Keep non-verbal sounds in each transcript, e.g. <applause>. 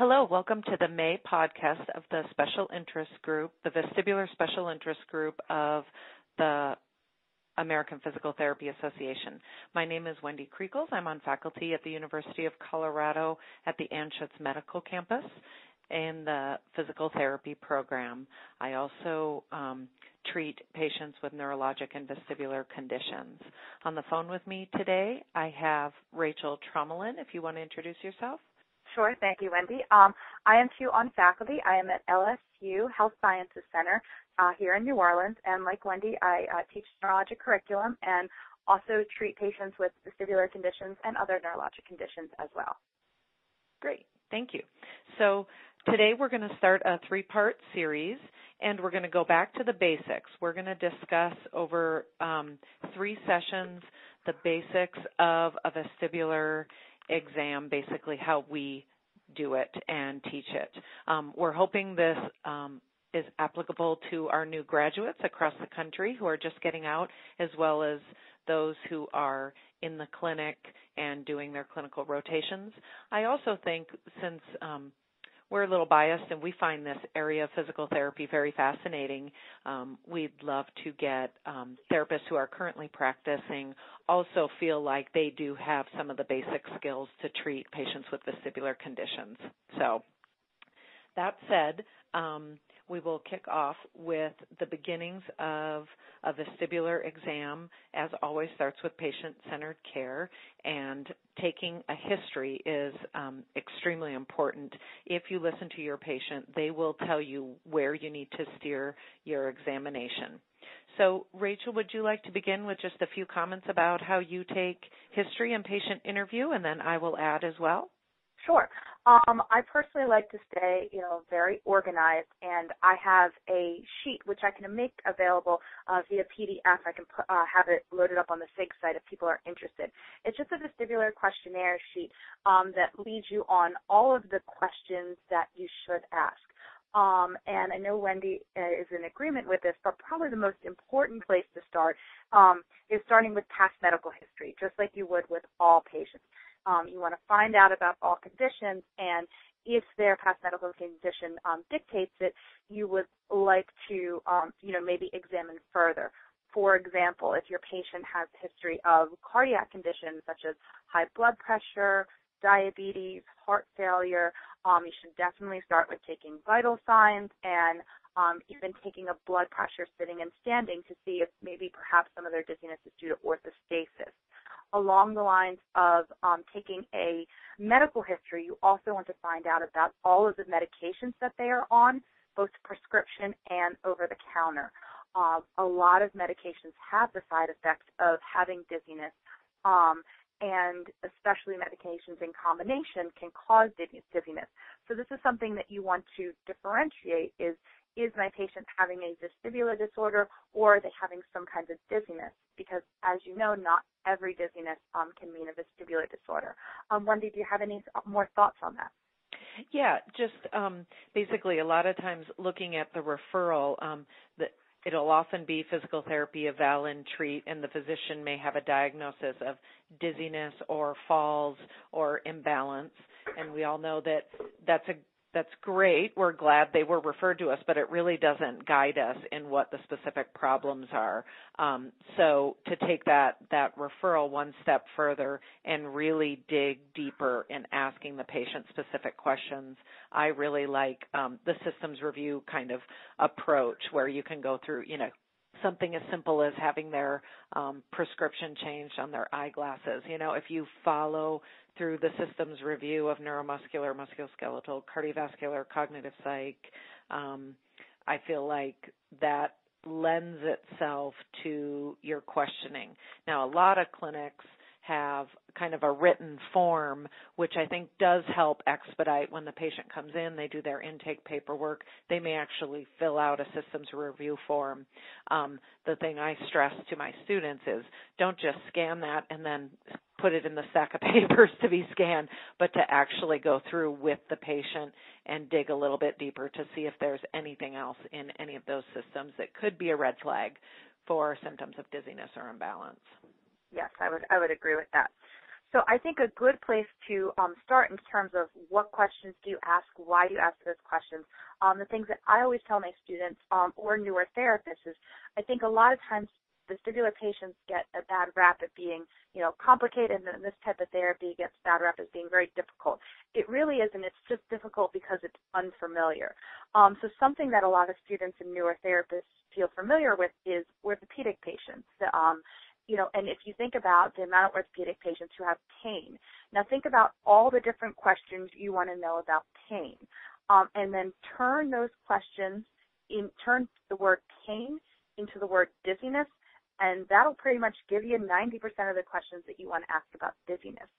Hello, welcome to the May podcast of the Special Interest Group, the Vestibular Special Interest Group of the American Physical Therapy Association. My name is Wendy Kriegels. I'm on faculty at the University of Colorado at the Anschutz Medical Campus in the physical therapy program. I also um, treat patients with neurologic and vestibular conditions. On the phone with me today, I have Rachel Trommelen. If you want to introduce yourself. Sure. Thank you, Wendy. Um, I am too on faculty. I am at LSU Health Sciences Center uh, here in New Orleans, and like Wendy, I uh, teach neurologic curriculum and also treat patients with vestibular conditions and other neurologic conditions as well. Great. Thank you. So today we're going to start a three-part series, and we're going to go back to the basics. We're going to discuss over um, three sessions the basics of a vestibular exam, basically how we do it and teach it. Um, we're hoping this um, is applicable to our new graduates across the country who are just getting out, as well as those who are in the clinic and doing their clinical rotations. I also think since um, we're a little biased and we find this area of physical therapy very fascinating. Um, we'd love to get um, therapists who are currently practicing also feel like they do have some of the basic skills to treat patients with vestibular conditions. So, that said, um, we will kick off with the beginnings of a vestibular exam. As always, starts with patient-centered care, and taking a history is um, extremely important. If you listen to your patient, they will tell you where you need to steer your examination. So, Rachel, would you like to begin with just a few comments about how you take history and patient interview, and then I will add as well? Sure. Um, I personally like to stay, you know, very organized, and I have a sheet which I can make available uh, via PDF. I can put, uh, have it loaded up on the SIG site if people are interested. It's just a vestibular questionnaire sheet um, that leads you on all of the questions that you should ask. Um, and I know Wendy uh, is in agreement with this, but probably the most important place to start um, is starting with past medical history, just like you would with all patients. Um, you want to find out about all conditions, and if their past medical condition um, dictates it, you would like to, um, you know, maybe examine further. For example, if your patient has a history of cardiac conditions such as high blood pressure, diabetes, heart failure, um, you should definitely start with taking vital signs and um, even taking a blood pressure sitting and standing to see if maybe perhaps some of their dizziness is due to orthostasis along the lines of um, taking a medical history, you also want to find out about all of the medications that they are on, both prescription and over the counter. Um, a lot of medications have the side effects of having dizziness, um, and especially medications in combination can cause dizziness. So this is something that you want to differentiate is is my patient having a vestibular disorder or are they having some kinds of dizziness? Because as you know, not every dizziness um, can mean a vestibular disorder. Um, Wendy, do you have any more thoughts on that? Yeah, just um, basically a lot of times looking at the referral, um, the, it'll often be physical therapy, eval and treat, and the physician may have a diagnosis of dizziness or falls or imbalance. And we all know that that's a that's great. We're glad they were referred to us, but it really doesn't guide us in what the specific problems are. Um, so to take that that referral one step further and really dig deeper in asking the patient specific questions, I really like um, the systems review kind of approach where you can go through, you know, something as simple as having their um, prescription changed on their eyeglasses. You know, if you follow through the systems review of neuromuscular, musculoskeletal, cardiovascular, cognitive psych, um, I feel like that lends itself to your questioning. Now, a lot of clinics have kind of a written form, which I think does help expedite when the patient comes in, they do their intake paperwork, they may actually fill out a systems review form. Um, the thing I stress to my students is don't just scan that and then put it in the stack of <laughs> papers to be scanned, but to actually go through with the patient and dig a little bit deeper to see if there's anything else in any of those systems that could be a red flag for symptoms of dizziness or imbalance. Yes, I would I would agree with that. So I think a good place to um, start in terms of what questions do you ask, why do you ask those questions. Um, the things that I always tell my students um, or newer therapists is I think a lot of times vestibular patients get a bad rap at being, you know, complicated, and this type of therapy gets bad rap as being very difficult. It really isn't. It's just difficult because it's unfamiliar. Um, so something that a lot of students and newer therapists feel familiar with is orthopedic patients. Um, you know, and if you think about the amount of orthopedic patients who have pain, now think about all the different questions you want to know about pain, um, and then turn those questions in, turn the word pain into the word dizziness, and that'll pretty much give you 90% of the questions that you want to ask about dizziness.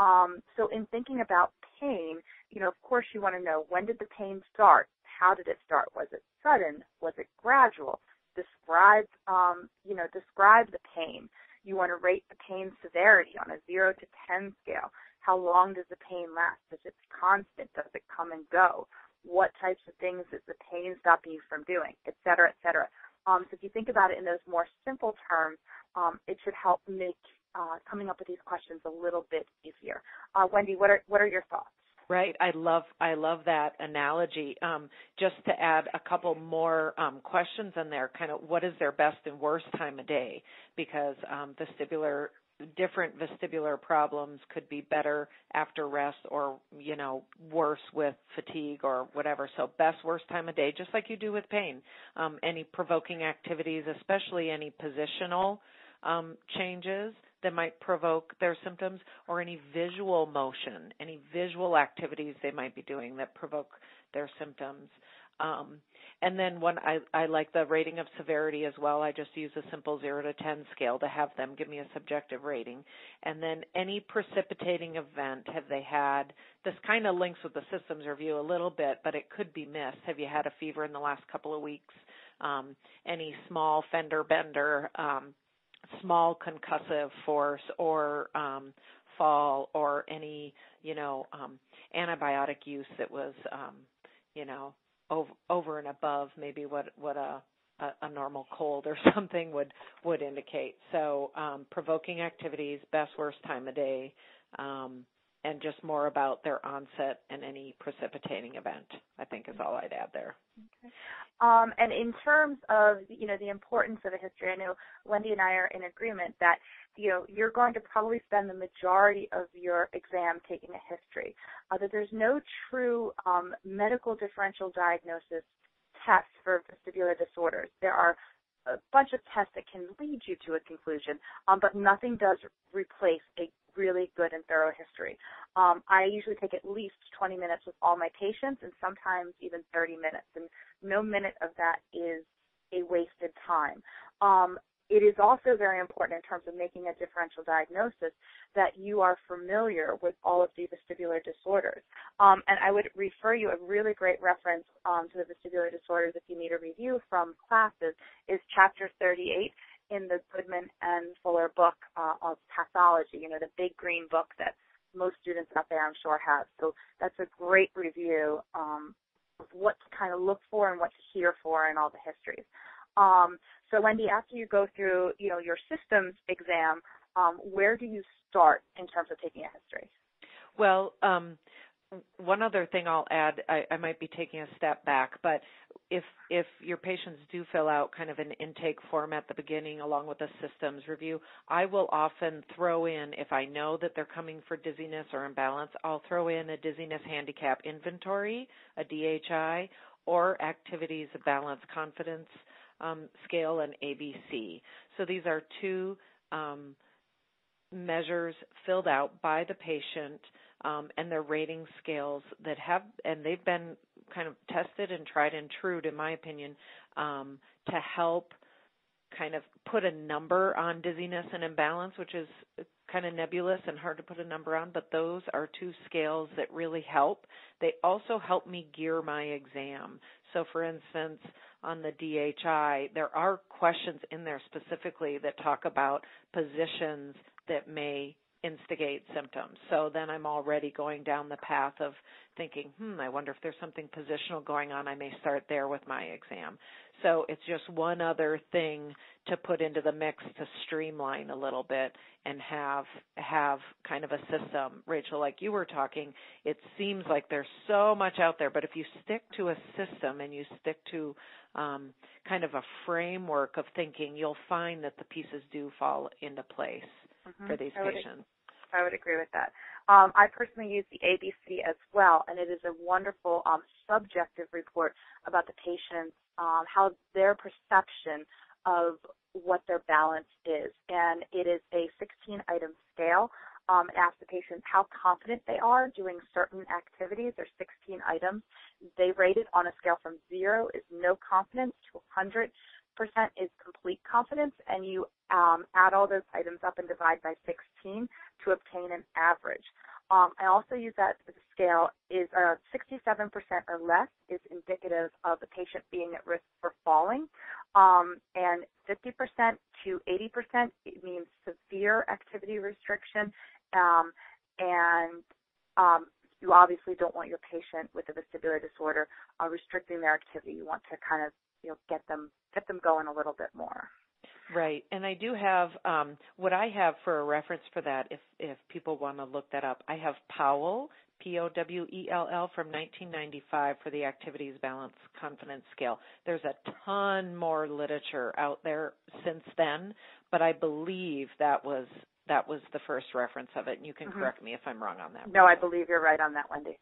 Um, so in thinking about pain, you know, of course you want to know when did the pain start? How did it start? Was it sudden? Was it gradual? Describe, um, you know, describe the pain. You want to rate the pain severity on a zero to 10 scale. How long does the pain last? Is it constant? Does it come and go? What types of things is the pain stopping you from doing, et cetera, et cetera. Um, so if you think about it in those more simple terms, um, it should help make uh, coming up with these questions a little bit easier. Uh, Wendy, what are what are your thoughts? Right. I love I love that analogy. Um, just to add a couple more um, questions in there, kind of what is their best and worst time of day? Because um, vestibular different vestibular problems could be better after rest or you know worse with fatigue or whatever so best worst time of day just like you do with pain um, any provoking activities especially any positional um, changes that might provoke their symptoms or any visual motion, any visual activities they might be doing that provoke their symptoms. Um, and then when I, I like the rating of severity as well, I just use a simple 0 to 10 scale to have them give me a subjective rating. And then any precipitating event have they had? This kind of links with the systems review a little bit, but it could be missed. Have you had a fever in the last couple of weeks? Um, any small fender bender? Um, small concussive force or um, fall or any you know um, antibiotic use that was um, you know over, over and above maybe what what a, a a normal cold or <laughs> something would would indicate. So um, provoking activities, best worst time of day, um, and just more about their onset and any precipitating event. I think is all I'd add there. Okay. Um, and in terms of you know the importance of a history, I know Wendy and I are in agreement that you know you're going to probably spend the majority of your exam taking a history. Uh, that there's no true um, medical differential diagnosis tests for vestibular disorders. There are a bunch of tests that can lead you to a conclusion, um, but nothing does replace a really good and thorough history. Um, I usually take at least 20 minutes with all my patients and sometimes even 30 minutes, and no minute of that is a wasted time. Um, it is also very important in terms of making a differential diagnosis that you are familiar with all of the vestibular disorders. Um, and I would refer you a really great reference um, to the vestibular disorders if you need a review from classes is chapter 38 in the Goodman and Fuller book uh, of pathology, you know, the big green book that most students out there I'm sure have. So that's a great review um, of what to kind of look for and what to hear for in all the histories. Um, so Wendy, after you go through, you know, your systems exam, um, where do you start in terms of taking a history? Well, um, one other thing I'll add, I, I, might be taking a step back, but if if your patients do fill out kind of an intake form at the beginning along with a systems review, I will often throw in if I know that they're coming for dizziness or imbalance, I'll throw in a dizziness handicap inventory, a DHI, or activities of balance confidence um, scale and ABC. So these are two um, measures filled out by the patient um, and their rating scales that have, and they've been kind of tested and tried and true, in my opinion, um, to help kind of put a number on dizziness and imbalance, which is kind of nebulous and hard to put a number on, but those are two scales that really help. They also help me gear my exam. So, for instance, on the DHI, there are questions in there specifically that talk about positions that may instigate symptoms. So then I'm already going down the path of thinking, hmm, I wonder if there's something positional going on. I may start there with my exam. So it's just one other thing to put into the mix to streamline a little bit and have have kind of a system. Rachel, like you were talking, it seems like there's so much out there, but if you stick to a system and you stick to um, kind of a framework of thinking, you'll find that the pieces do fall into place mm-hmm. for these I patients. Would, I would agree with that. Um, I personally use the ABC as well, and it is a wonderful um, subjective report about the patient's um, how their perception of what their balance is, and it is a 16-item scale. Um, ask the patient how confident they are doing certain activities. There's 16 items. They rate it on a scale from zero is no confidence to 100 percent is complete confidence, and you um, add all those items up and divide by 16 to obtain an average. Um, I also use that scale is uh, 67% or less is indicative of the patient being at risk for falling, um, and 50% to 80% it means severe activity restriction, um, and um, you obviously don't want your patient with a vestibular disorder uh, restricting their activity. You want to kind of you know get them get them going a little bit more. Right, and I do have um, what I have for a reference for that. If if people want to look that up, I have Powell, P O W E L L, from 1995 for the Activities Balance Confidence Scale. There's a ton more literature out there since then, but I believe that was that was the first reference of it. And you can mm-hmm. correct me if I'm wrong on that. No, I believe you're right on that, Wendy.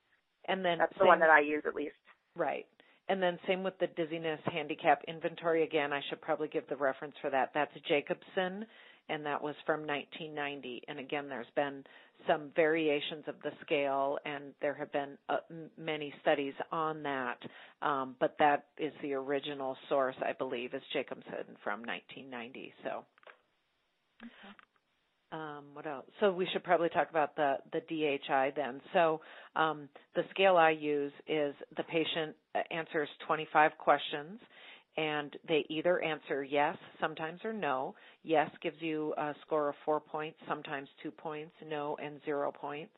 And then that's same, the one that I use at least. Right. And then same with the dizziness handicap inventory. Again, I should probably give the reference for that. That's Jacobson, and that was from 1990. And again, there's been some variations of the scale, and there have been uh, many studies on that. Um, but that is the original source, I believe, is Jacobson from 1990. So. Okay um, what else? So we should probably talk about the the DHI then. So um, the scale I use is the patient answers 25 questions, and they either answer yes, sometimes or no. Yes gives you a score of four points, sometimes two points. No and zero points,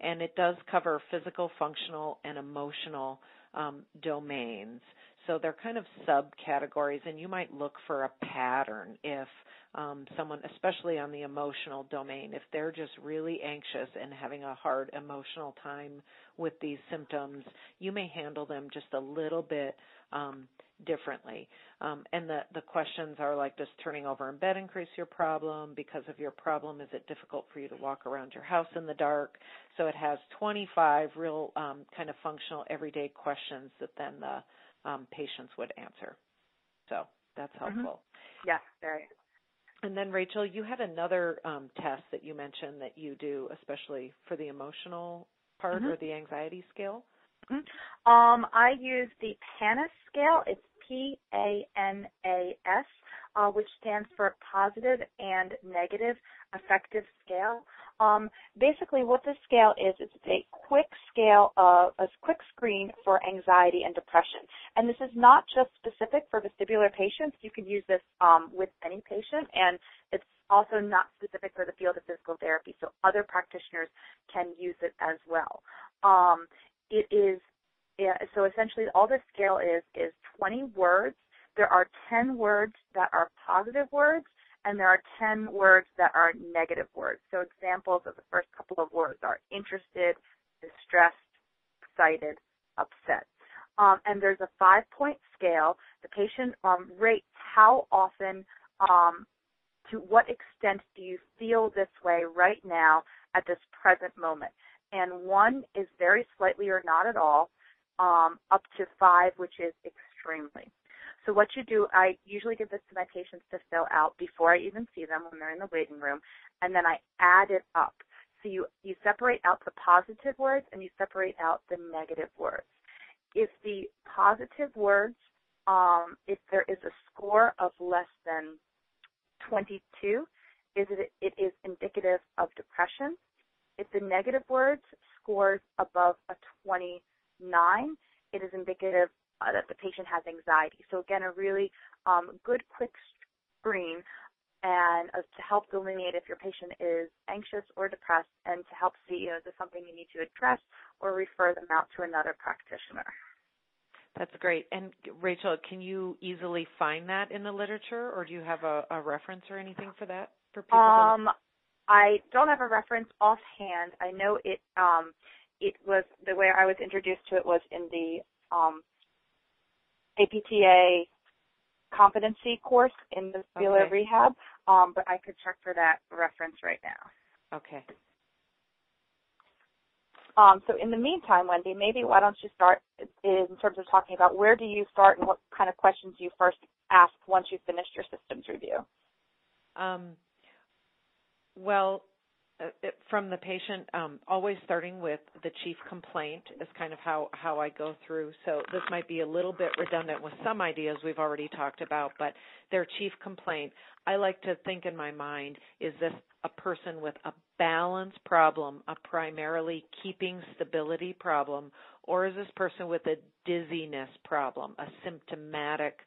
and it does cover physical, functional, and emotional um, domains. So they're kind of subcategories, and you might look for a pattern if um, someone, especially on the emotional domain, if they're just really anxious and having a hard emotional time with these symptoms, you may handle them just a little bit um, differently. Um, and the, the questions are like, does turning over in bed increase your problem? Because of your problem, is it difficult for you to walk around your house in the dark? So it has 25 real um, kind of functional everyday questions that then the um, patients would answer. So that's mm-hmm. helpful. Mm-hmm. Yeah, very. And then, Rachel, you had another um, test that you mentioned that you do, especially for the emotional part mm-hmm. or the anxiety scale. Mm-hmm. Um, I use the PANAS scale. It's P A N A S, uh, which stands for Positive and Negative Affective Scale. Um, basically, what this scale is, it's a quick scale of a quick screen for anxiety and depression. And this is not just specific for vestibular patients. You can use this um, with any patient, and it's also not specific for the field of physical therapy. So other practitioners can use it as well. Um, it is so essentially all this scale is is 20 words. There are 10 words that are positive words and there are 10 words that are negative words. So examples of the first couple of words are interested, distressed, excited, upset. Um, and there's a five point scale. The patient um, rates how often, um, to what extent do you feel this way right now at this present moment. And one is very slightly or not at all, um, up to five, which is extremely. So what you do, I usually give this to my patients to fill out before I even see them when they're in the waiting room, and then I add it up. So you, you separate out the positive words and you separate out the negative words. If the positive words, um, if there is a score of less than 22, is it, it is indicative of depression. If the negative words scores above a 29, it is indicative uh, that the patient has anxiety. So again, a really um, good quick screen and uh, to help delineate if your patient is anxious or depressed and to help see, you know, is this something you need to address or refer them out to another practitioner. That's great. And Rachel, can you easily find that in the literature or do you have a, a reference or anything for that for people? Um, I don't have a reference offhand. I know it um, it was the way I was introduced to it was in the um, APTA competency course in the vestibular okay. rehab, um, but I could check for that reference right now. Okay. Um, so in the meantime, Wendy, maybe why don't you start in terms of talking about where do you start and what kind of questions you first ask once you've finished your systems review? Um, well, from the patient, um, always starting with the chief complaint is kind of how, how I go through. So this might be a little bit redundant with some ideas we've already talked about, but their chief complaint, I like to think in my mind, is this a person with a balance problem, a primarily keeping stability problem, or is this person with a dizziness problem, a symptomatic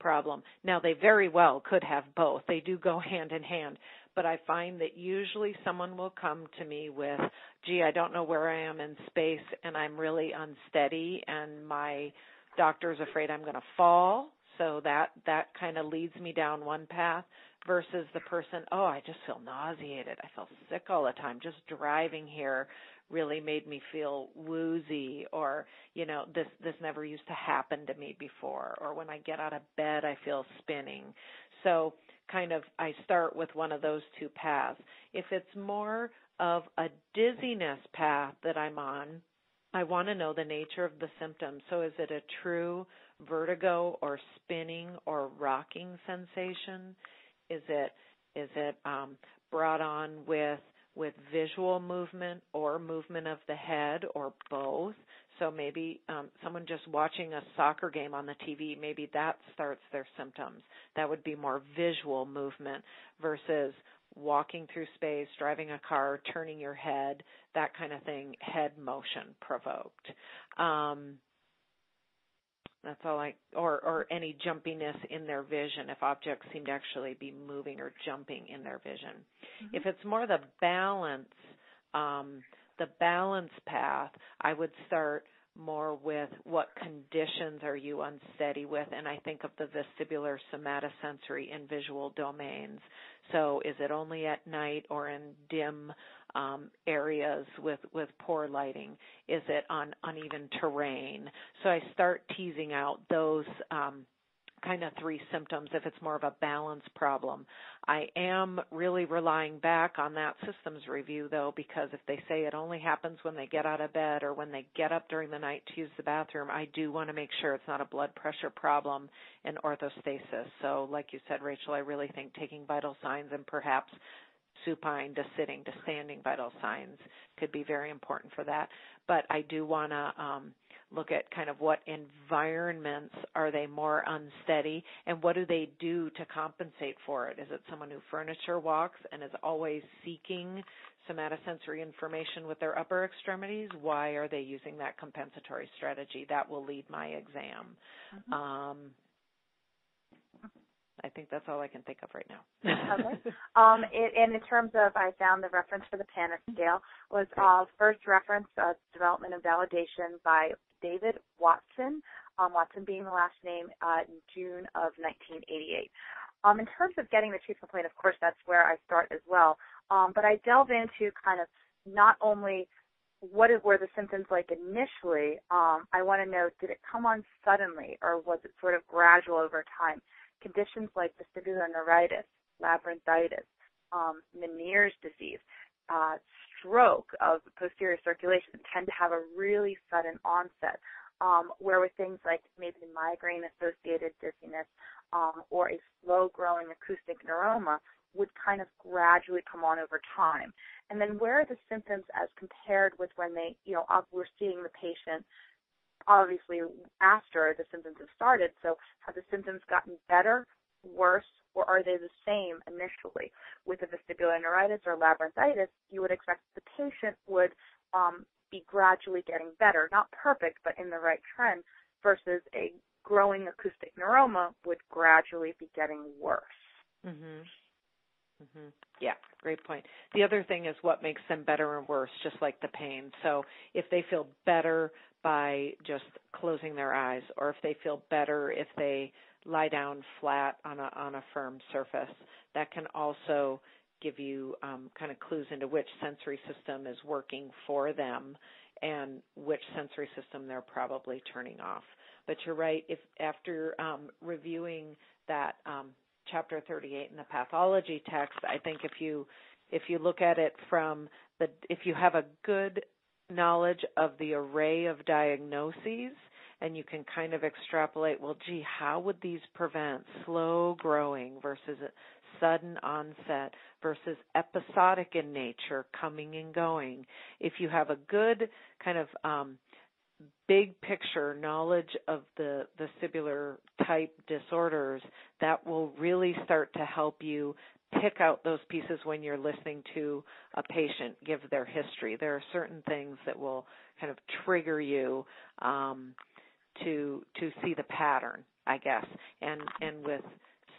problem? Now they very well could have both. They do go <laughs> hand in hand but I find that usually someone will come to me with, gee, I don't know where I am in space and I'm really unsteady and my doctor's afraid I'm going to fall. So that, that kind of leads me down one path versus the person, oh, I just feel nauseated. I feel sick all the time. Just driving here really made me feel woozy or, you know, this, this never used to happen to me before. Or when I get out of bed, I feel spinning. So kind of I start with one of those two paths. If it's more of a dizziness path that I'm on, I want to know the nature of the symptoms. So is it a true vertigo or spinning or rocking sensation? Is it is it um, brought on with with visual movement or movement of the head or both? So maybe um, someone just watching a soccer game on the TV, maybe that starts their symptoms. That would be more visual movement versus walking through space, driving a car, turning your head, that kind of thing, head motion provoked. Um, that's all I, or, or any jumpiness in their vision if objects seem to actually be moving or jumping in their vision. Mm-hmm. If it's more the balance, um, the balance path, I would start more with what conditions are you unsteady with and I think of the vestibular somatosensory and visual domains. So is it only at night or in dim um, areas with, with poor lighting? Is it on uneven terrain? So I start teasing out those um, kind of three symptoms if it's more of a balance problem. I am really relying back on that systems review though because if they say it only happens when they get out of bed or when they get up during the night to use the bathroom, I do want to make sure it's not a blood pressure problem and orthostasis. So like you said Rachel, I really think taking vital signs and perhaps supine to sitting to standing vital signs could be very important for that. But I do want to um, look at kind of what environments are they more unsteady and what do they do to compensate for it? Is it someone who furniture walks and is always seeking somatosensory information with their upper extremities? Why are they using that compensatory strategy? That will lead my exam. Mm-hmm. Um, I think that's all I can think of right now. okay. <laughs> Um, it, and in terms of, I found the reference for the PANAS scale was uh, first reference, uh, development and validation by David Watson, um, Watson being the last name, uh, in June of 1988. Um, in terms of getting the chief complaint, of course, that's where I start as well. Um, but I delve into kind of not only what were the symptoms like initially. Um, I want to know did it come on suddenly or was it sort of gradual over time? Conditions like vestibular neuritis, labyrinthitis, um, Meniere's disease, uh, stroke of posterior circulation tend to have a really sudden onset. Um, where with things like maybe migraine associated dizziness um, or a slow growing acoustic neuroma would kind of gradually come on over time. And then where are the symptoms as compared with when they, you know, we're seeing the patient obviously after the symptoms have started. So have the symptoms gotten better, worse, or are they the same initially? With a vestibular neuritis or labyrinthitis, you would expect the patient would um, be gradually getting better, not perfect, but in the right trend, versus a growing acoustic neuroma would gradually be getting worse. Mm-hmm. Mm-hmm. Yeah, great point. The other thing is what makes them better and worse, just like the pain. So if they feel better by just closing their eyes, or if they feel better if they lie down flat on a on a firm surface, that can also give you um, kind of clues into which sensory system is working for them and which sensory system they're probably turning off. But you're right. If after um, reviewing that um, chapter 38 in the pathology text, I think if you if you look at it from the if you have a good knowledge of the array of diagnoses and you can kind of extrapolate well gee how would these prevent slow growing versus sudden onset versus episodic in nature coming and going if you have a good kind of um, big picture knowledge of the vestibular type disorders that will really start to help you pick out those pieces when you're listening to a patient give their history. There are certain things that will kind of trigger you um, to to see the pattern, I guess. And and with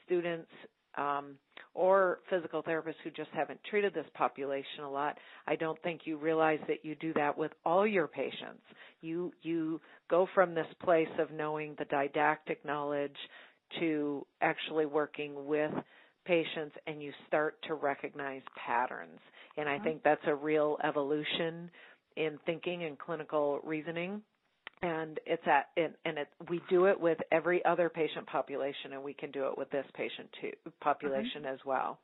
students um, or physical therapists who just haven't treated this population a lot, I don't think you realize that you do that with all your patients. You you go from this place of knowing the didactic knowledge to actually working with patients and you start to recognize patterns. And I mm-hmm. think that's a real evolution in thinking and clinical reasoning and it's at and, and it, we do it with every other patient population, and we can do it with this patient too population mm-hmm. as well.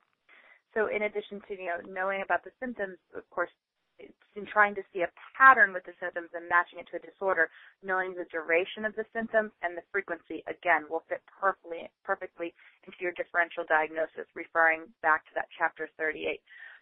So, in addition to you know knowing about the symptoms, of course, in trying to see a pattern with the symptoms and matching it to a disorder, knowing the duration of the symptoms and the frequency again will fit perfectly perfectly into your differential diagnosis, referring back to that chapter 38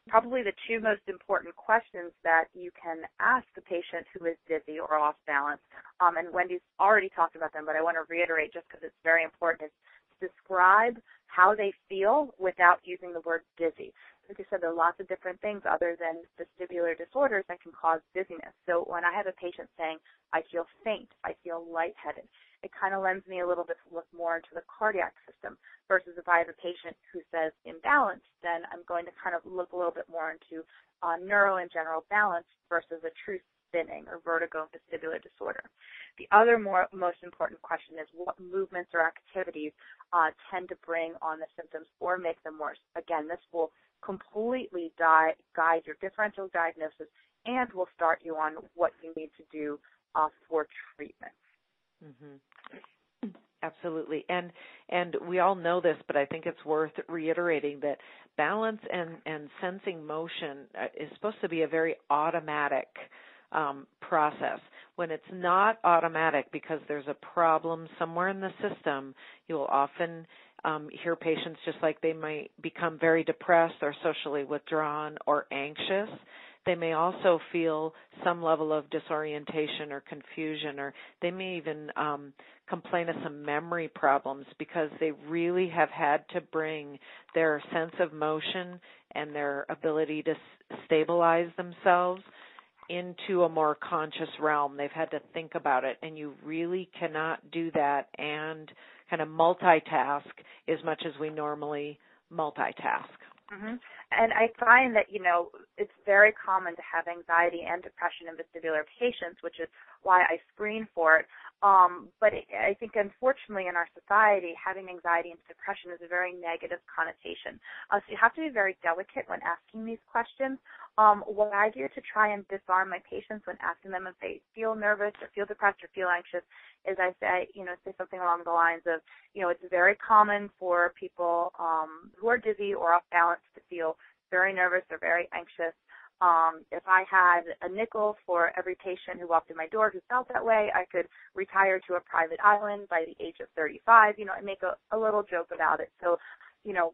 probably the two most important questions that you can ask the patient who is dizzy or off balance. Um, and Wendy's already talked about them, but I want to reiterate just because it's very important. Is describe how they feel without using the word dizzy. Like I said, there are lots of different things other than vestibular disorders that can cause dizziness. So when I have a patient saying, I feel faint, I feel lightheaded, it kind of lends me a little bit to look more into the cardiac system versus if I have a patient who says imbalanced, then I'm going to kind of look a little bit more into uh, neuro and general balance versus a true spinning or vertigo vestibular disorder. The other more most important question is what movements or activities uh, tend to bring on the symptoms or make them worse. Again, this will completely di- guide your differential diagnosis and will start you on what you need to do uh, for treatment. Mm-hmm. Absolutely. And and we all know this, but I think it's worth reiterating that balance and and sensing motion uh, is supposed to be a very automatic um, process. When it's not automatic because there's a problem somewhere in the system, you will often um, hear patients just like they might become very depressed or socially withdrawn or anxious they may also feel some level of disorientation or confusion, or they may even um, complain of some memory problems because they really have had to bring their sense of motion and their ability to s- stabilize themselves into a more conscious realm. They've had to think about it, and you really cannot do that and kind of multitask as much as we normally multitask. Mm-hmm. And I find that, you know, it's very common to have anxiety and depression in vestibular patients, which is why I screen for it. Um, but I think, unfortunately, in our society, having anxiety and depression is a very negative connotation. Uh, so you have to be very delicate when asking these questions. Um, what I do to try and disarm my patients when asking them if they feel nervous or feel depressed or feel anxious is I say, you know, say something along the lines of, you know, it's very common for people um, who are dizzy or off balance to feel very nervous or very anxious. Um, if I had a nickel for every patient who walked in my door who felt that way, I could retire to a private island by the age of 35, you know, and make a, a little joke about it. So, you know,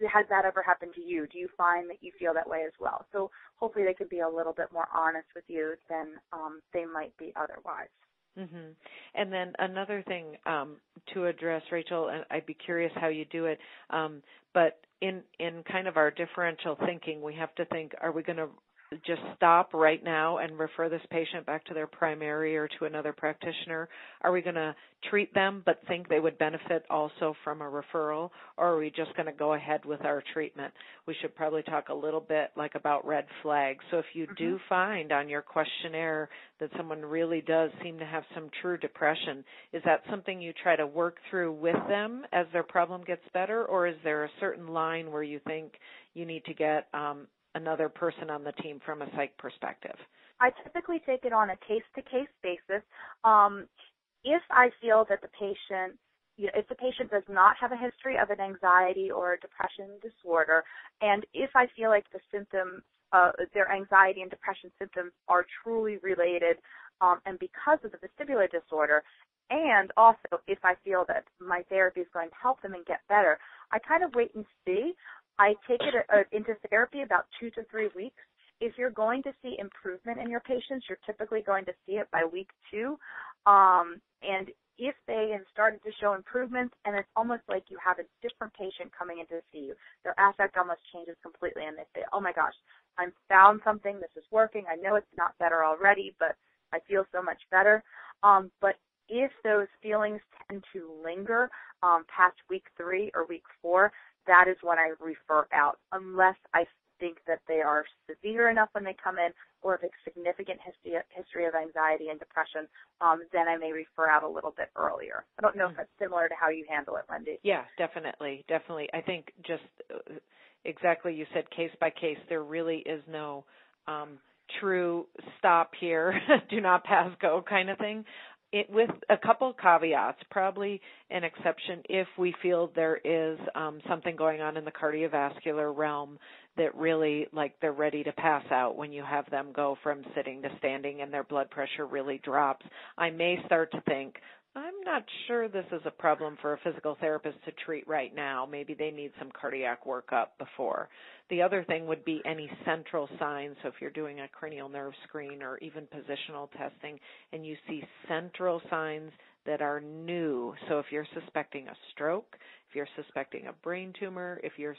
has that ever happened to you? Do you find that you feel that way as well? So hopefully they could be a little bit more honest with you than um, they might be otherwise. Mm-hmm. And then another thing um, to address, Rachel, and I'd be curious how you do it. Um, but in in kind of our differential thinking, we have to think: Are we going to just stop right now and refer this patient back to their primary or to another practitioner? Are we going to treat them but think they would benefit also from a referral or are we just going to go ahead with our treatment? We should probably talk a little bit like about red flags. So if you mm-hmm. do find on your questionnaire that someone really does seem to have some true depression, is that something you try to work through with them as their problem gets better or is there a certain line where you think you need to get um, another person on the team from a psych perspective? I typically take it on a case to case basis. Um, if I feel that the patient you know, if the patient does not have a history of an anxiety or depression disorder, and if I feel like the symptoms, uh, their anxiety and depression symptoms are truly related, um, and because of the vestibular disorder, and also if I feel that my therapy is going to help them and get better, I kind of wait and see. I take it uh, into therapy about two to three weeks. If you're going to see improvement in your patients, you're typically going to see it by week two. Um, and if they have started to show improvements, and it's almost like you have a different patient coming in to see you, their affect almost changes completely, and they say, "Oh my gosh, I found something. This is working. I know it's not better already, but I feel so much better." Um, but if those feelings tend to linger um, past week three or week four, that is when I refer out, unless I think that they are severe enough when they come in, or if it's significant history, history of anxiety and depression, um, then I may refer out a little bit earlier. I don't know if mm. that's similar to how you handle it, Wendy. Yeah, definitely, definitely. I think just uh, exactly you said case by case. There really is no um, true stop here, <laughs> do not pass go kind of thing it, with a couple caveats, probably an exception if we feel there is um, something going on in the cardiovascular realm that really, like, they're ready to pass out when you have them go from sitting to standing and their blood pressure really drops. I may start to think, I'm not sure this is a problem for a physical therapist to treat right now. Maybe they need some cardiac workup before. The other thing would be any central signs. So if you're doing a cranial nerve screen or even positional testing and you see central signs that are new. So if you're suspecting a stroke, if you're suspecting a brain tumor, if you're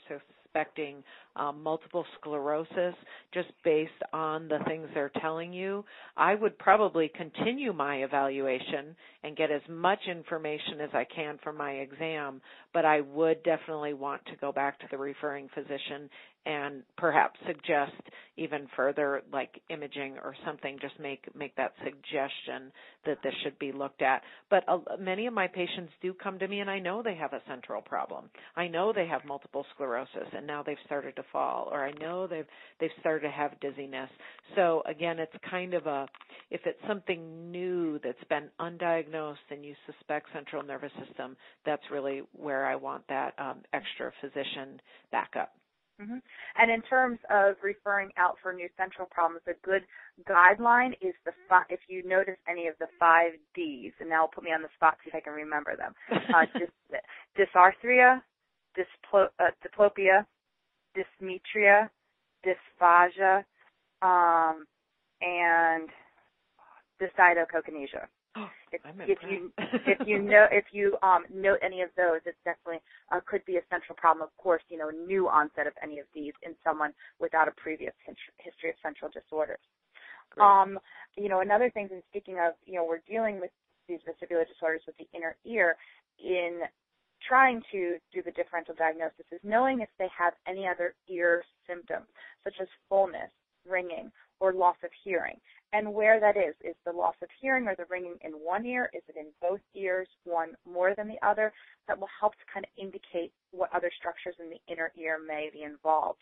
suspecting um, multiple sclerosis, just based on the things they're telling you, I would probably continue my evaluation and get as much information as I can from my exam, but I would definitely want to go back to the referring physician and perhaps suggest even further like imaging or something just make make that suggestion that this should be looked at. But uh, many of my patients do come to me and I know they have a central problem. I know they have multiple sclerosis and now they've started to fall or I know they've they've started to have dizziness. So again it's kind of a if it's something new that's been undiagnosed and you suspect central nervous system that's really where I want that um, extra physician backup Mm-hmm. And in terms of referring out for new central problems, a good guideline is the fi- if you notice any of the five Ds, and now put me on the spot see if I can remember them. <laughs> Uh, dys- dysarthria, dysplo- uh, diplopia, dysmetria, dysphagia, um, and dysdiadochokinesia. if, if you if you know <laughs> if you um, note any of those, it definitely uh, could be a central problem. Of course, you know, new onset of any of these in someone without a previous history of central disorders. Um, you know, another thing, and speaking of, you know, we're dealing with these vestibular disorders with the inner ear in trying to do the differential diagnosis is knowing if they have any other ear symptoms, such as fullness, ringing, or loss of hearing and where that is. Is the loss of hearing or the ringing in one ear? Is it in both ears, one more than the other? That will help to kind of indicate what other structures in the inner ear may be involved.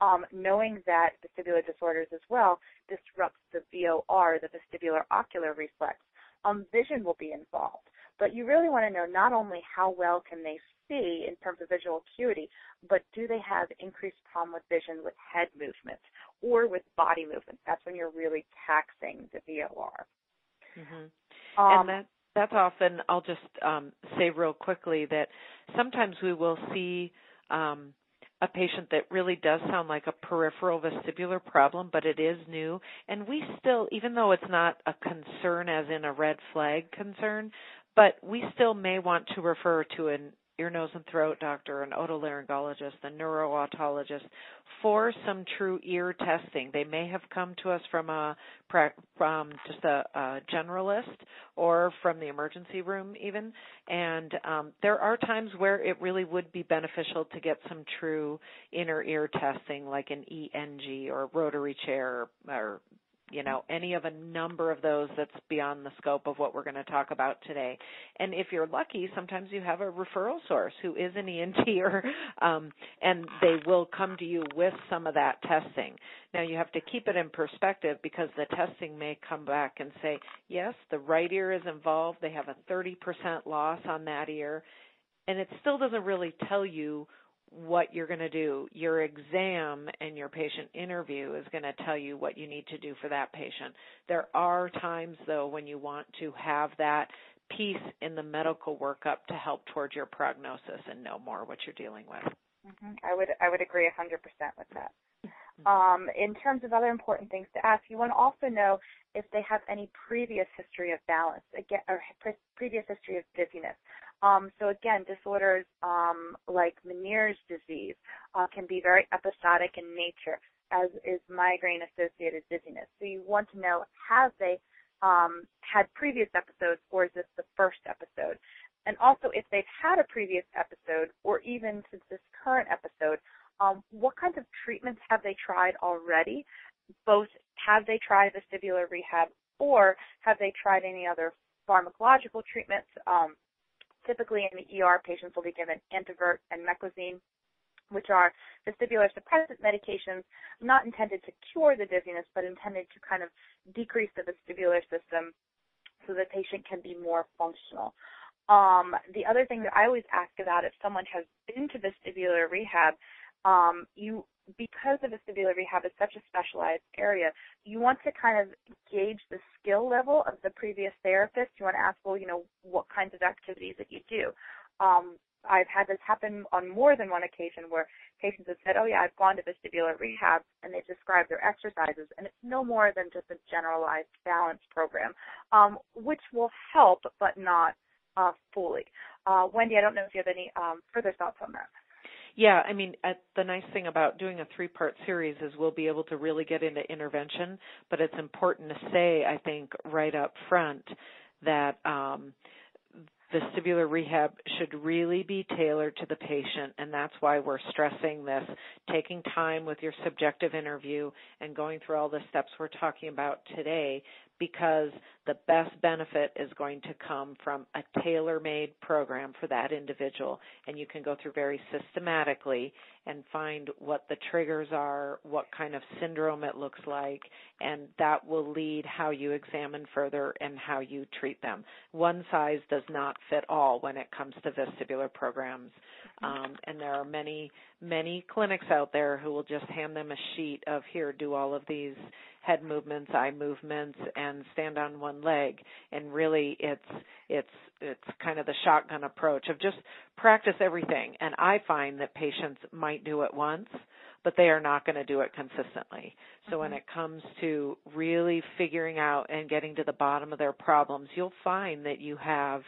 Um, knowing that vestibular disorders as well disrupts the VOR, the vestibular ocular reflex, um, vision will be involved. But you really want to know not only how well can they see in terms of visual acuity, but do they have increased problem with vision with head movements or with body movements? That's when you're really taxing the VOR. Mm-hmm. Um, and that that's often I'll just um, say real quickly that sometimes we will see um, a patient that really does sound like a peripheral vestibular problem, but it is new. And we still, even though it's not a concern as in a red flag concern, but we still may want to refer to an ear, nose, and throat doctor, an otolaryngologist, a neurootologist for some true ear testing. They may have come to us from a from just a, a generalist or from the emergency room even. And um, there are times where it really would be beneficial to get some true inner ear testing, like an ENG or rotary chair or you know, any of a number of those that's beyond the scope of what we're going to talk about today. And if you're lucky, sometimes you have a referral source who is an ENT <laughs> or, um, and they will come to you with some of that testing. Now you have to keep it in perspective because the testing may come back and say, yes, the right ear is involved. They have a 30% loss on that ear. And it still doesn't really tell you what you're going to do. Your exam and your patient interview is going to tell you what you need to do for that patient. There are times though when you want to have that piece in the medical workup to help towards your prognosis and know more what you're dealing with. Mm-hmm. I would I would agree 100% with that. Mm-hmm. Um, in terms of other important things to ask, you want to also know if they have any previous history of balance, again, or pre- previous history of dizziness. Um, so again, disorders um, like Meniere's disease uh, can be very episodic in nature, as is migraine-associated dizziness. So you want to know have they um, had previous episodes, or is this the first episode? And also, if they've had a previous episode, or even since this current episode, um, what kinds of treatments have they tried already? Both have they tried vestibular rehab, or have they tried any other pharmacological treatments? Um, Typically in the ER, patients will be given Antivert and Meclizine, which are vestibular suppressant medications not intended to cure the dizziness, but intended to kind of decrease the vestibular system so the patient can be more functional. Um, the other thing that I always ask about if someone has been to vestibular rehab, um, you because the vestibular rehab is such a specialized area, you want to kind of gauge the skill level of the previous therapist. You want to ask, well, you know, what kinds of activities that you do. Um, I've had this happen on more than one occasion where patients have said, oh yeah, I've gone to vestibular rehab and they've described their exercises and it's no more than just a generalized balance program, um, which will help but not uh, fully. Uh, Wendy, I don't know if you have any um, further thoughts on that. Yeah, I mean, uh, the nice thing about doing a three part series is we'll be able to really get into intervention, but it's important to say, I think, right up front that um, vestibular rehab should really be tailored to the patient, and that's why we're stressing this. Taking time with your subjective interview and going through all the steps we're talking about today because the best benefit is going to come from a tailor-made program for that individual and you can go through very systematically and find what the triggers are, what kind of syndrome it looks like, and that will lead how you examine further and how you treat them. One size does not fit all when it comes to vestibular programs. Mm-hmm. Um, and there are many, many clinics out there who will just hand them a sheet of here, do all of these head movements, eye movements, and stand on one leg. And really, it's it's it's kind of the shotgun approach of just practice everything. And I find that patients might do it once, but they are not going to do it consistently. So mm-hmm. when it comes to really figuring out and getting to the bottom of their problems, you'll find that you have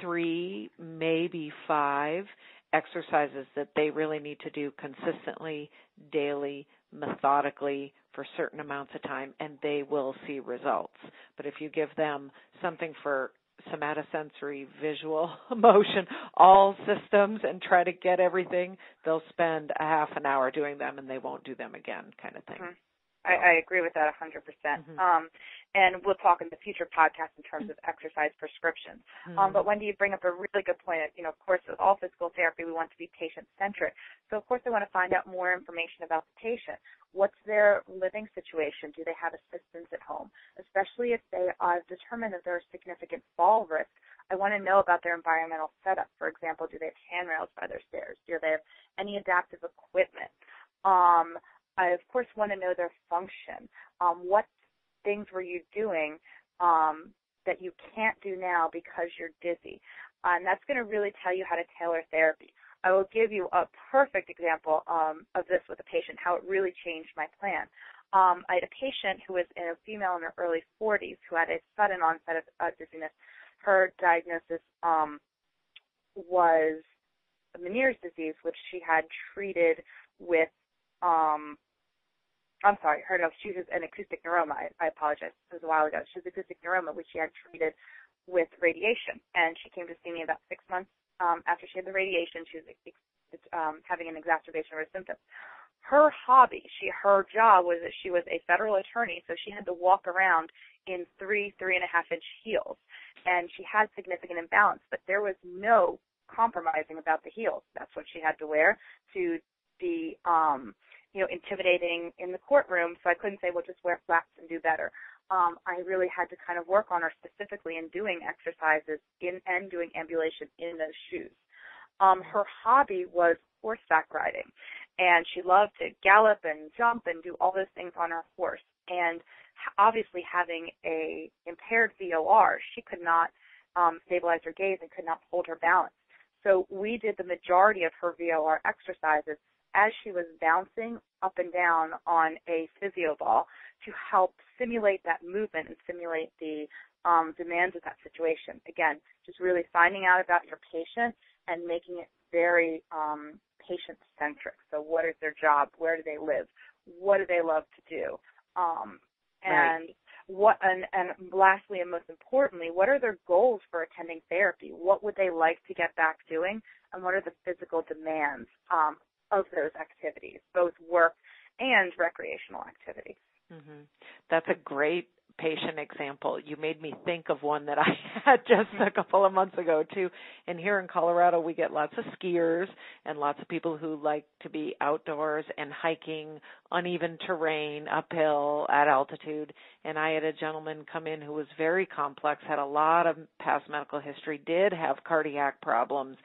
three, maybe five exercises that they really need to do consistently, daily, methodically for certain amounts of time and they will see results. But if you give them something for somatosensory, visual, <laughs> motion, all systems and try to get everything, they'll spend a half an hour doing them and they won't do them again kind of thing. Mm-hmm. I, I agree with that 100%. percent mm hmm um, and we'll talk in the future podcast in terms of exercise prescriptions. Mm-hmm. Um, but Wendy, you bring up a really good point. You know, of course, with all physical therapy, we want to be patient-centric. So, of course, I want to find out more information about the patient. What's their living situation? Do they have assistance at home? Especially if they are determined that there's significant fall risk. I want to know about their environmental setup. For example, do they have handrails by their stairs? Do they have any adaptive equipment? Um, I of course want to know their function. Um, what things were you doing um, that you can't do now because you're dizzy? And that's going to really tell you how to tailor therapy. I will give you a perfect example um, of this with a patient, how it really changed my plan. Um, I had a patient who was a female in her early 40s who had a sudden onset of uh, dizziness. Her diagnosis um, was Meniere's disease, which she had treated with um, I'm sorry, her no, she was an acoustic neuroma. I, I apologize. It was a while ago. She was acoustic neuroma, which she had treated with radiation. And she came to see me about six months um, after she had the radiation. She was um, having an exacerbation of her symptoms. Her hobby, she her job was that she was a federal attorney, so she had to walk around in three, three and a half inch heels, and she had significant imbalance. But there was no compromising about the heels. That's what she had to wear to be um you know, intimidating in the courtroom, so I couldn't say, well, just wear flats and do better. Um, I really had to kind of work on her specifically in doing exercises in and doing ambulation in those shoes. Um, her hobby was horseback riding, and she loved to gallop and jump and do all those things on her horse. And obviously, having a impaired VOR, she could not um, stabilize her gaze and could not hold her balance. So we did the majority of her VOR exercises as she was bouncing up and down on a physio ball to help simulate that movement and simulate the um, demands of that situation. Again, just really finding out about your patient and making it very um, patient centric. So, what is their job? Where do they live? What do they love to do? Um, and right. what and, and lastly and most importantly, what are their goals for attending therapy? What would they like to get back doing? And what are the physical demands um, of those activities, both work and recreational activities. Mm-hmm. That's a great patient example. You made me think of one that <laughs> I had just a couple of months ago too. And here in Colorado, we get lots of skiers and lots of people who like to be outdoors and hiking uneven terrain uphill at altitude. And I had a gentleman come in who was very complex, had a lot of past medical history, did have cardiac problems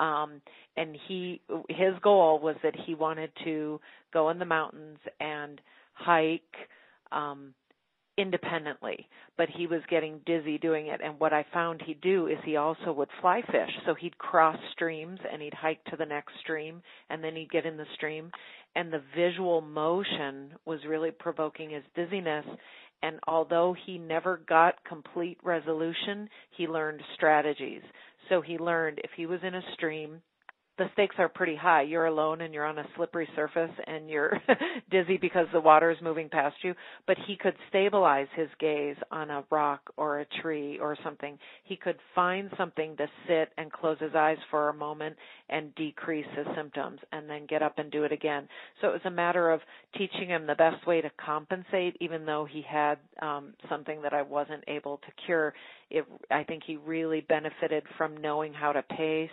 um and he his goal was that he wanted to go in the mountains and hike um independently. But he was getting dizzy doing it. And what i found he'd do is he also would fly fish. So he'd cross streams and he'd hike to the next stream and then he'd get in the stream. And the visual motion was really provoking his dizziness. And although he never got complete resolution he learned strategies so he learned if he was in a stream, the stakes are pretty high. You're alone and you're on a slippery surface and you're <laughs> dizzy because the water is moving past you. But he could stabilize his gaze on a rock or a tree or something. He could find something to sit and close his eyes for a moment and decrease his symptoms and then get up and do it again. So it was a matter of teaching him the best way to compensate, even though he had um, something that I wasn't able to cure. It, I think he really benefited from knowing how to pace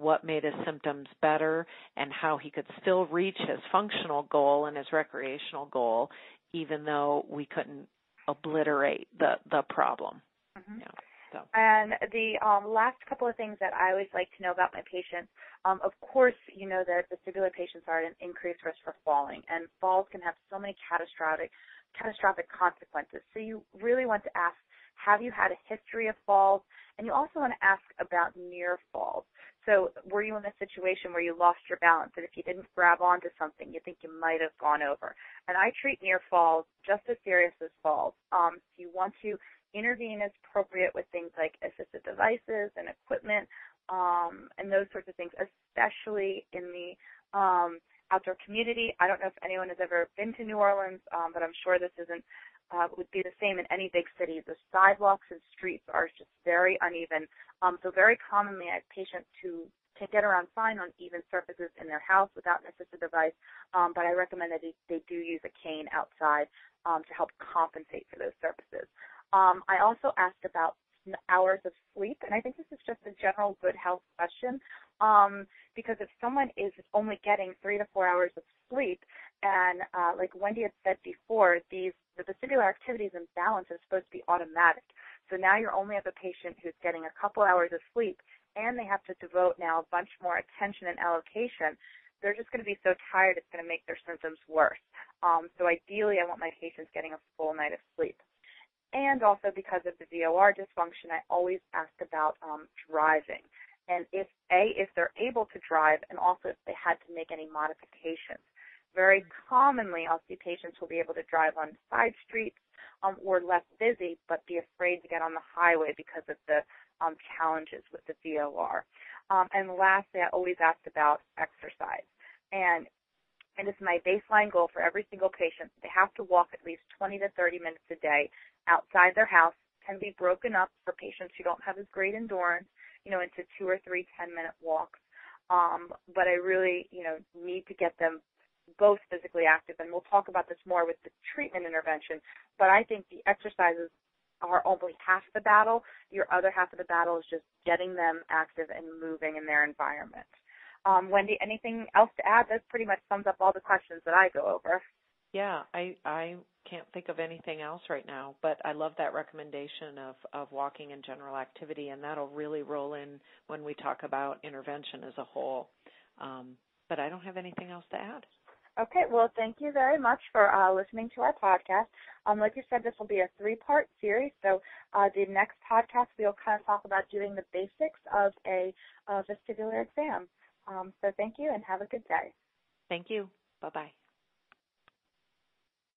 what made his symptoms better, and how he could still reach his functional goal and his recreational goal, even though we couldn't obliterate the the problem. Mm-hmm. Yeah. So. And the um, last couple of things that I always like to know about my patients, um, of course, you know that vestibular patients are at an increased risk for falling, and falls can have so many catastrophic catastrophic consequences. So you really want to ask, have you had a history of falls? And you also want to ask about near falls. So were you in a situation where you lost your balance and if you didn't grab onto something, you think you might have gone over? And I treat near falls just as serious as falls. Um, so you want to intervene as appropriate with things like assistive devices and equipment um, and those sorts of things, especially in the um, outdoor community. I don't know if anyone has ever been to New Orleans, um, but I'm sure this isn't uh, would be the same in any big city. The sidewalks and streets are just very uneven. Um, so very commonly, I have patients who can get around fine on even surfaces in their house without an assistive device, um, but I recommend that they, they do use a cane outside um, to help compensate for those surfaces. Um, I also asked about hours of sleep, and I think this is just a general good health question. Um, because if someone is only getting three to four hours of sleep, and uh, like Wendy had said before, these the vestibular activities and balance is supposed to be automatic. So now you're only have a patient who's getting a couple hours of sleep, and they have to devote now a bunch more attention and allocation. They're just going to be so tired, it's going to make their symptoms worse. Um, so ideally, I want my patients getting a full night of sleep. And also because of the VOR dysfunction, I always ask about um, driving and if a if they're able to drive, and also if they had to make any modifications. Very commonly, I'll see patients who will be able to drive on side streets um, or less busy, but be afraid to get on the highway because of the um, challenges with the VOR. Um, and lastly, I always ask about exercise. And and it's my baseline goal for every single patient. They have to walk at least 20 to 30 minutes a day outside their house. Can be broken up for patients who don't have as great endurance, you know, into two or three 10 minute walks. Um, but I really, you know, need to get them both physically active, and we'll talk about this more with the treatment intervention. But I think the exercises are only half the battle. Your other half of the battle is just getting them active and moving in their environment. Um, Wendy, anything else to add? That pretty much sums up all the questions that I go over. Yeah, I I can't think of anything else right now, but I love that recommendation of of walking and general activity, and that'll really roll in when we talk about intervention as a whole. Um, but I don't have anything else to add. Okay, well, thank you very much for uh, listening to our podcast. Um, like you said, this will be a three-part series. So uh, the next podcast, we'll kind of talk about doing the basics of a, a vestibular exam. Um, so thank you and have a good day. Thank you. Bye-bye.